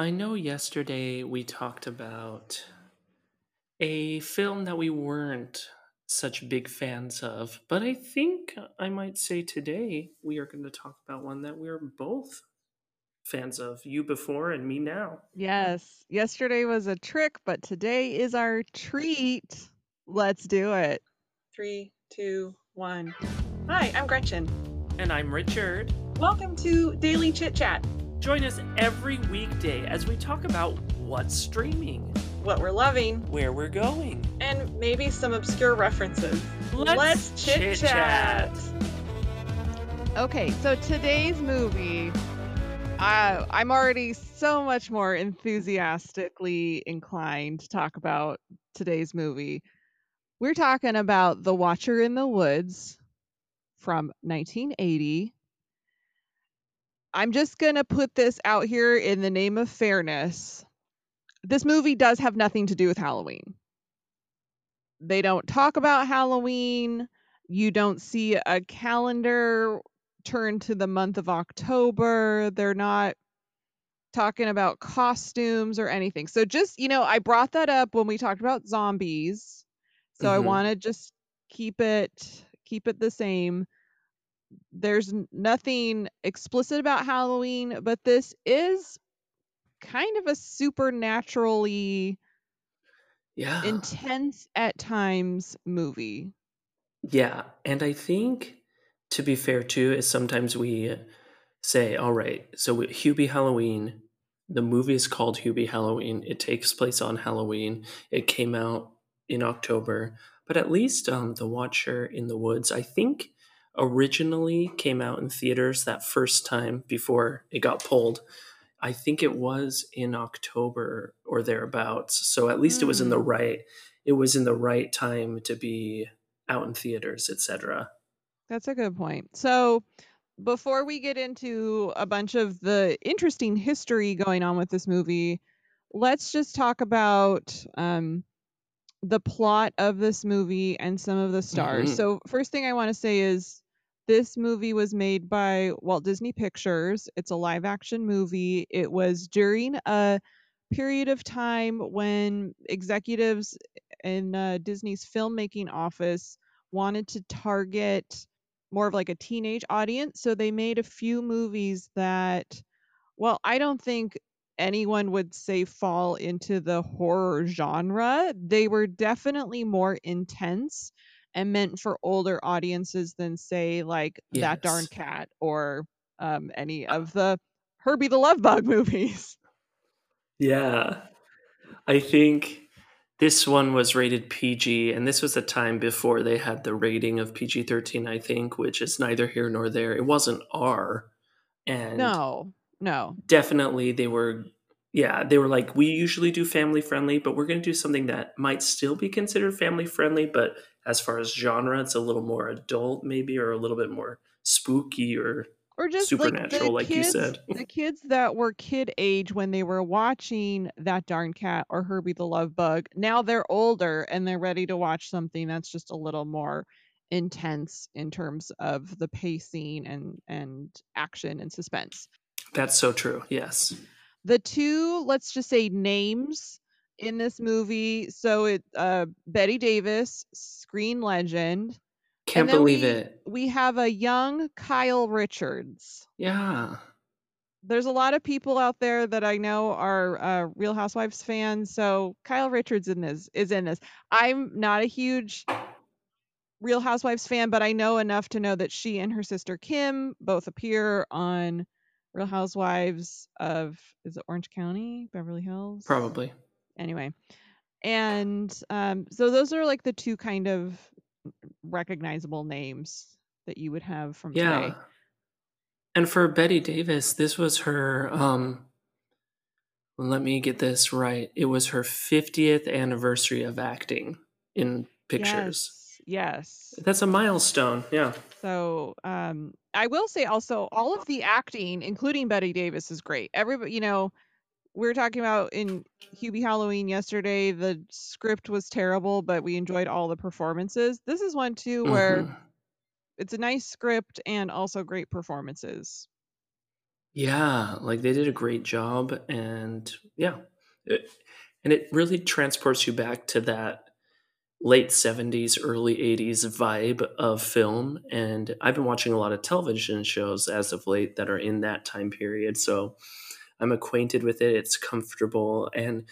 I know yesterday we talked about a film that we weren't such big fans of, but I think I might say today we are going to talk about one that we're both fans of. You before and me now. Yes, yesterday was a trick, but today is our treat. Let's do it. Three, two, one. Hi, I'm Gretchen. And I'm Richard. Welcome to Daily Chit Chat. Join us every weekday as we talk about what's streaming, what we're loving, where we're going, and maybe some obscure references. Let's, Let's chit chat. Okay, so today's movie, uh, I'm already so much more enthusiastically inclined to talk about today's movie. We're talking about The Watcher in the Woods from 1980 I'm just going to put this out here in the name of fairness. This movie does have nothing to do with Halloween. They don't talk about Halloween. You don't see a calendar turn to the month of October. They're not talking about costumes or anything. So just, you know, I brought that up when we talked about zombies. So mm-hmm. I want to just keep it keep it the same there's nothing explicit about Halloween, but this is kind of a supernaturally yeah intense at times movie. Yeah, and I think to be fair too is sometimes we say, all right, so Hubie Halloween, the movie is called Hubie Halloween. It takes place on Halloween. It came out in October, but at least um, The Watcher in the Woods, I think originally came out in theaters that first time before it got pulled. I think it was in October or thereabouts. So at least mm. it was in the hmm. right it was in the right time to be out in theaters, etc. That's a good point. So before we get into a bunch of the interesting history going on with this movie, let's just talk about um, the plot of this movie and some of the stars. Mm-hmm. So first thing I want to say is this movie was made by Walt Disney Pictures. It's a live action movie. It was during a period of time when executives in uh, Disney's filmmaking office wanted to target more of like a teenage audience. So they made a few movies that, well, I don't think anyone would say fall into the horror genre. They were definitely more intense and meant for older audiences than say like yes. that darn cat or um, any uh of the Herbie the Love Bug movies. Yeah. I think this one was rated PG, and this was a time before they had the rating of PG 13, I think, which is neither here nor there. It wasn't R. And no, no. Definitely they were, yeah, they were like, we usually do family friendly, but we're going to do something that might still be considered family friendly, but as far as genre, it's a little more adult, maybe, or a little bit more spooky or or just supernatural, like, like kids, you said. the kids that were kid age when they were watching that darn cat or Herbie the Love Bug, now they're older and they're ready to watch something that's just a little more intense in terms of the pacing and and action and suspense. That's so true. Yes. The two, let's just say names in this movie. So it uh Bette Davis, screen legend. Can't believe we, it. We have a young Kyle Richards. Yeah. There's a lot of people out there that I know are uh, Real Housewives fans. So Kyle Richards in this is in this. I'm not a huge Real Housewives fan, but I know enough to know that she and her sister Kim both appear on Real Housewives of is it Orange County, Beverly Hills? Probably anyway and um, so those are like the two kind of recognizable names that you would have from yeah. today. And for Bette Davis, this was her um let me get this right. It was her 50th anniversary of acting in pictures. Yes. Yes. That's a milestone. Yeah. So, um I will say also all of the acting including Bette Davis is great. Everybody, you know, we were talking about in Hubie Halloween yesterday. The script was terrible, but we enjoyed all the performances. This is one too where mm-hmm. it's a nice script and also great performances. Yeah, like they did a great job, and yeah, it, and it really transports you back to that late 70s, early 80s vibe of film. And I've been watching a lot of television shows as of late that are in that time period. So I'm acquainted with it. It's comfortable. And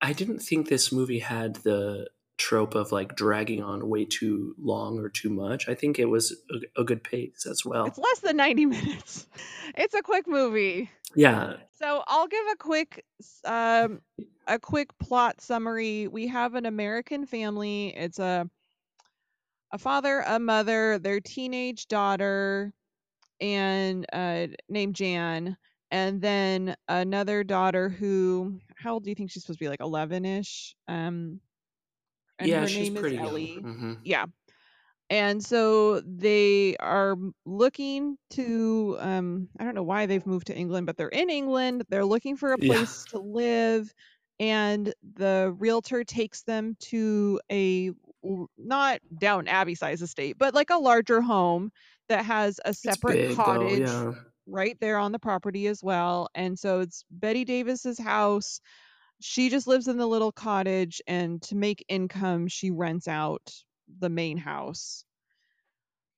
I didn't think this movie had the trope of like dragging on way too long or too much. I think it was a, a good pace as well. It's less than 90 minutes. It's a quick movie. Yeah. So I'll give a quick um a quick plot summary. We have an American family. It's a a father, a mother, their teenage daughter, and uh, named Jan, and then another daughter who, how old do you think she's supposed to be? Like eleven ish. Um, and Yeah, her she's name is pretty young. Ellie. hmm Yeah, and so they are m- looking to um i don't know why they've moved to england but they're in england they're looking for a Yeah. place to live and the realtor takes them to a l- not Downton Abbey size estate but like a larger home that has a It's separate big though. cottage Yeah. right there on the property as well and so it's Bette Davis's house she just lives in the little cottage and to make income she rents out the main house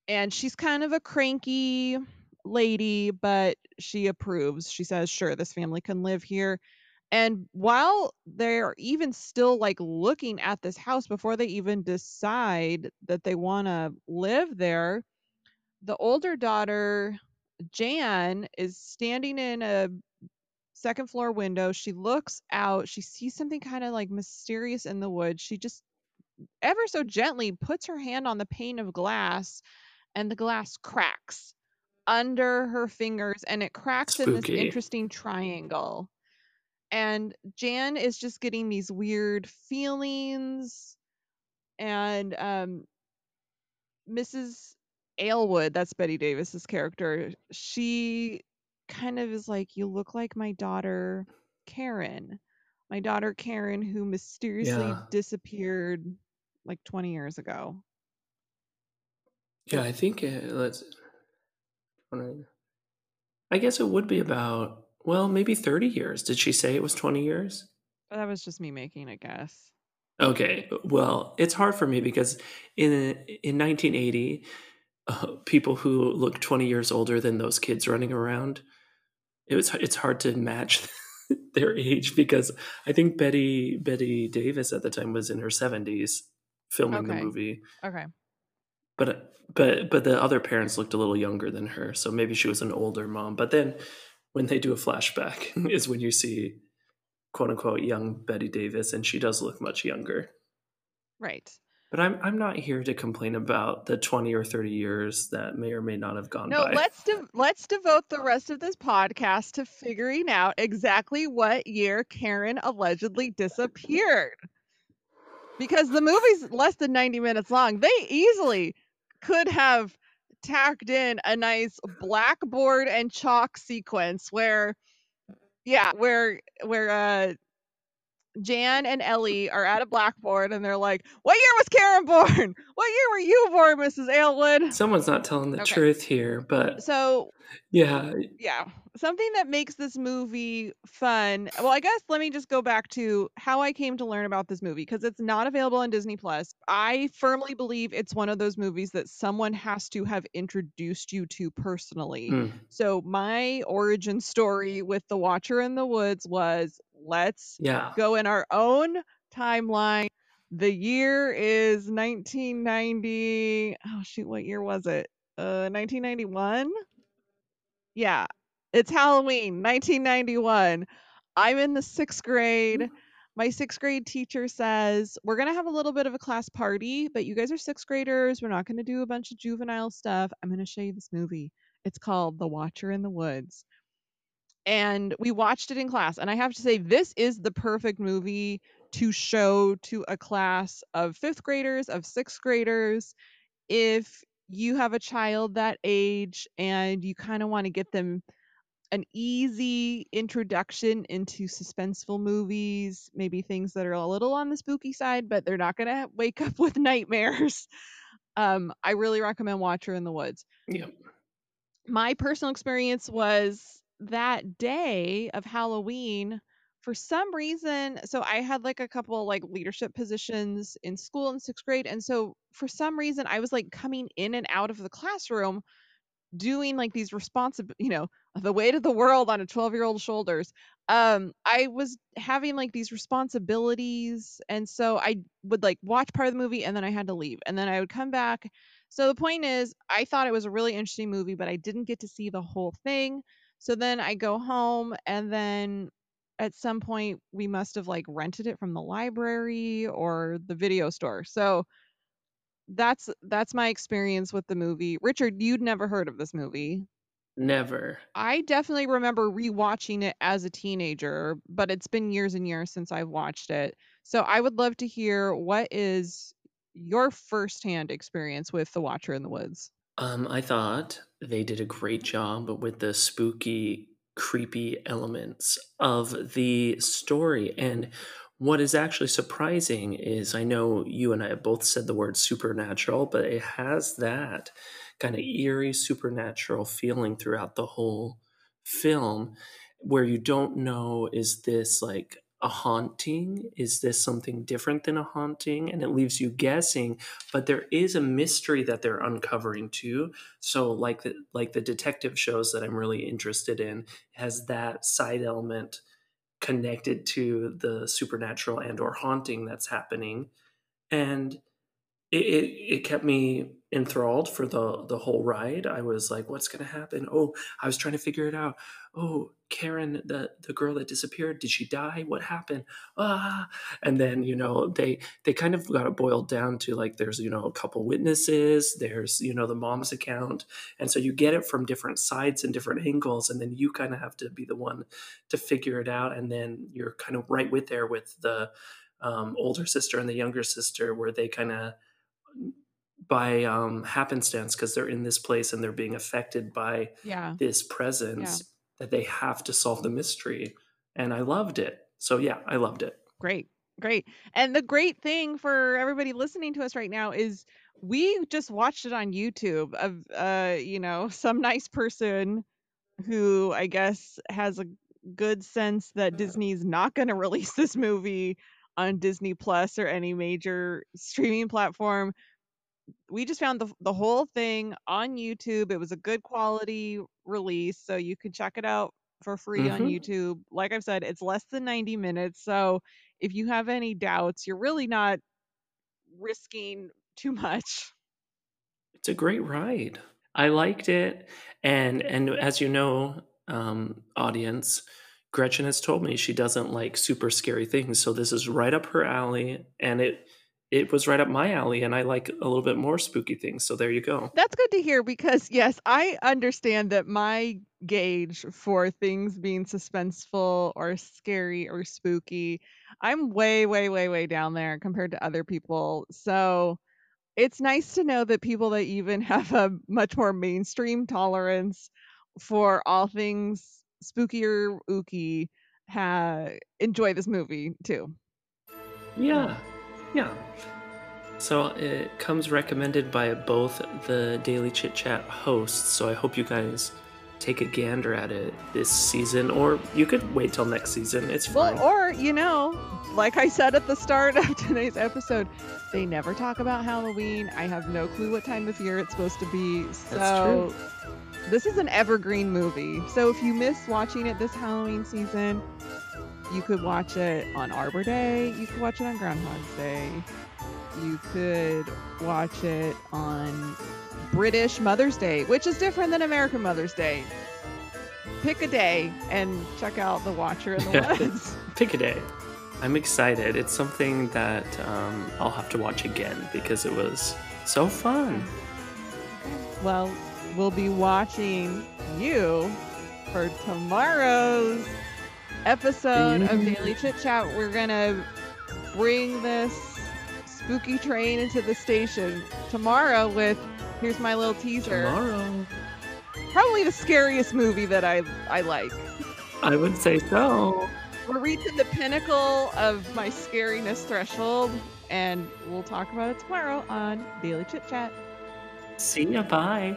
and she's kind of a cranky lady, but she approves. She says, "Sure, this family can live here." And while they're even still like looking at this house before they even decide that they want to live there, the older daughter, Jan, is standing in a second floor window. She looks out. She sees something kind of like mysterious in the woods. She just ever so gently puts her hand on the pane of glass and the glass cracks under her fingers and it cracks in this interesting triangle. And Jan is just getting these weird feelings and um Mrs. Aylwood, that's Bette Davis's character. She kind of is like you look like my daughter Karen. My daughter Karen who mysteriously Yeah. disappeared like 20 years ago. Yeah, I think uh, let's. I guess it would be about well, maybe thirty years. Did she say it was twenty years? That was just me making a guess. Okay, well, it's hard for me because in in 1980, uh, people who look 20 years older than those kids running around, it was it's hard to match their age because I think Bette Bette Davis at the time was in her 70s filming the movie, Okay. but but but the other parents looked a little younger than her, so maybe she was an older mom. But then when they do a flashback is when you see quote unquote young Bette Davis and she does look much younger. Right. But I'm I'm not here to complain about the 20 or 30 years that may or may not have gone No, by. let's de- let's devote the rest of this podcast to figuring out exactly what year Karen allegedly disappeared. Because the movie's less than 90 minutes long. They easily could have tacked in a nice blackboard and chalk sequence where yeah, where where uh Jan and Ellie are at a blackboard and they're like, "What year was Karen born? What year were you born, Mrs. Aylwood?" Someone's not telling the Okay. truth here, but So yeah, yeah something that makes this movie fun well i guess let me just go back to how i came to learn about this movie because it's not available on disney plus i firmly believe it's one of those movies that someone has to have introduced you to personally mm, so my origin story with the watcher in the woods was let's yeah, go in our own timeline the year is 1990 oh shoot what year was it uh 1991 yeah, it's Halloween, 1991. I'm in the sixth grade. My sixth grade teacher says, We're going to have a little bit of a class party, but you guys are sixth graders. We're not going to do a bunch of juvenile stuff. I'm going to show you this movie. It's called The Watcher in the Woods. And we watched it in class. And I have to say, this is the perfect movie to show to a class of fifth graders, of sixth graders, if you have a child that age and you kind of want to get them an easy introduction into suspenseful movies, maybe things that are a little on the spooky side, but they're not going to wake up with nightmares. Um, I really recommend Watcher in the Woods. yeah. My personal experience was that day of Halloween, for some reason, so I had like a couple like leadership positions in school in sixth grade. And so for some reason, I was like coming in and out of the classroom doing like these responsible, you know, the weight of the world on a 12 year old shoulders. Um, I was having like these responsibilities. And so I would like watch part of the movie and then I had to leave. And then I would come back. So the point is, I thought it was a really interesting movie, but I didn't get to see the whole thing. So then I go home and then at some point we must have like rented it from the library or the video store. So that's that's my experience with the movie. Richard, you'd never heard of this movie. Never. I definitely remember rewatching it as a teenager, but it's been years and years since I've watched it. So I would love to hear what is your firsthand experience with The Watcher in the Woods. Um, I thought they did a great job with the spooky, creepy elements of the story. And what is actually surprising is I know you and I have both said the word supernatural, but it has that kind of eerie supernatural feeling throughout the whole film where you don't know is this like a haunting? Is this something different than a haunting? And it leaves you guessing, but there is a mystery that they're uncovering too. So like the like the detective shows that I'm really interested in has that side element connected to the supernatural and or haunting that's happening and it, it, it kept me enthralled for the the whole ride i was like what's going to happen oh i was trying to figure it out oh karen the the girl that disappeared did she die? What happened? Ah. And then you know they they kind of got it boiled down to like there's you know a couple witnesses there's you know the mom's account. And so you get it from different sides and different angles and then you kind of have to be the one to figure it out. And then you're kind of right with there with the um, older sister and the younger sister where they kind of by um, happenstance because they're in this place and they're being affected by Yeah. this presence that they have to solve the mystery and i loved it so yeah i loved it Great. Great. And the great thing for everybody listening to us right now is we just watched it on YouTube of uh, you know, some nice person who I guess has a good sense that Disney's not going to release this movie on Disney Plus or any major streaming platform. We just found the the whole thing on YouTube. It was a good quality release, so you can check it out for free on hmm YouTube. Like I've said, it's less than 90 minutes, so if you have any doubts, you're really not risking too much. it's a great ride i liked it and and as you know um audience gretchen has told me she doesn't like super scary things so this is right up her alley and it it was right up my alley and i like a little bit more spooky things so there you go That's good to hear because yes, I understand that my gauge for things being suspenseful or scary or spooky, I'm way, way, way, way down there compared to other people. So it's nice to know that people that even have a much more mainstream tolerance for all things spooky or ooky ha- enjoy this movie too. Yeah, yeah. So it comes recommended by both the Daily Chit Chat hosts. So I hope you guys take a gander at it this season, or you could wait till next season. It's fine. Well, or, you know, like I said at the start of today's episode, they never talk about Halloween. I have no clue what time of year it's supposed to be. So That's this is an evergreen movie. So if you miss watching it this Halloween season, you could watch it on Arbor Day, you could watch it on Groundhog's Day. You could watch it on British Mother's Day, which is different than American Mother's Day. Pick a day and check out The Watcher in the Woods. Pick a day. I'm excited. It's something that um, I'll have to watch again because it was so fun. Well, we'll be watching you for tomorrow's episode of mm-hmm. Daily Chit Chat. We're gonna bring this spooky train into the station tomorrow with here's my little teaser. Tomorrow. Probably the scariest movie that I I like. I would say so. We're reaching the pinnacle of my scariness threshold, and we'll talk about it tomorrow on Daily Chit Chat. See ya. Bye.